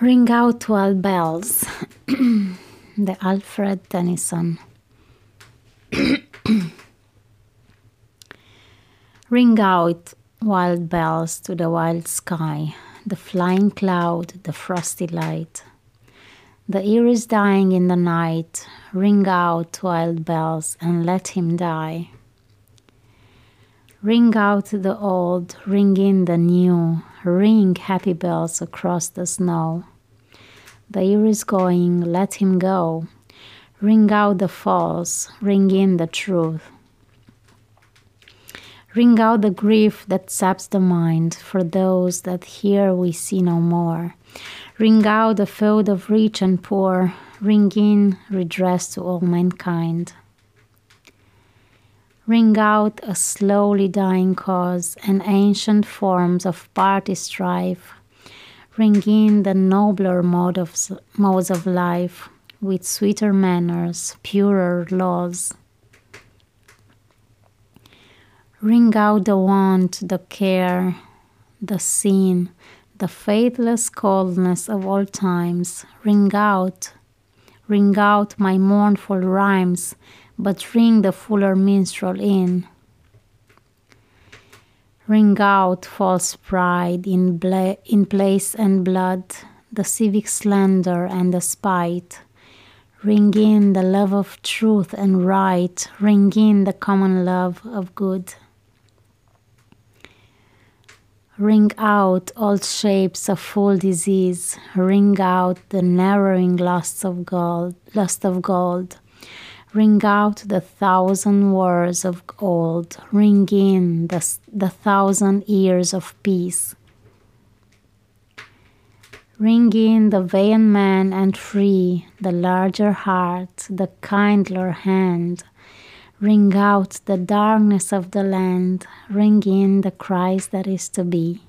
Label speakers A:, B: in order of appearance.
A: Ring out twelve bells. the Alfred Tennyson. Ring out wild bells to the wild sky, the flying cloud, the frosty light. The ear is dying in the night. Ring out wild bells and let him die. Ring out the old, ring in the new, ring happy bells across the snow. The year is going, let him go. Ring out the false, ring in the truth. Ring out the grief that saps the mind, for those that here we see no more. Ring out the feud of rich and poor, ring in redress to all mankind. Ring out a slowly dying cause and ancient forms of party strife. Ring in the nobler mode of, modes of life with sweeter manners, purer laws. Ring out the want, the care, the sin, the faithless coldness of all times. Ring out, ring out my mournful rhymes but ring the fuller minstrel in. Ring out false pride in, in place and blood, the civic slander and the spite. Ring in the love of truth and right, ring in the common love of good. Ring out all shapes of full disease, ring out the narrowing lusts of gold, lust of gold Ring out the thousand words of old, ring in the, the thousand years of peace. Ring in the vain man and free, the larger heart, the kindler hand. Ring out the darkness of the land, ring in the Christ that is to be.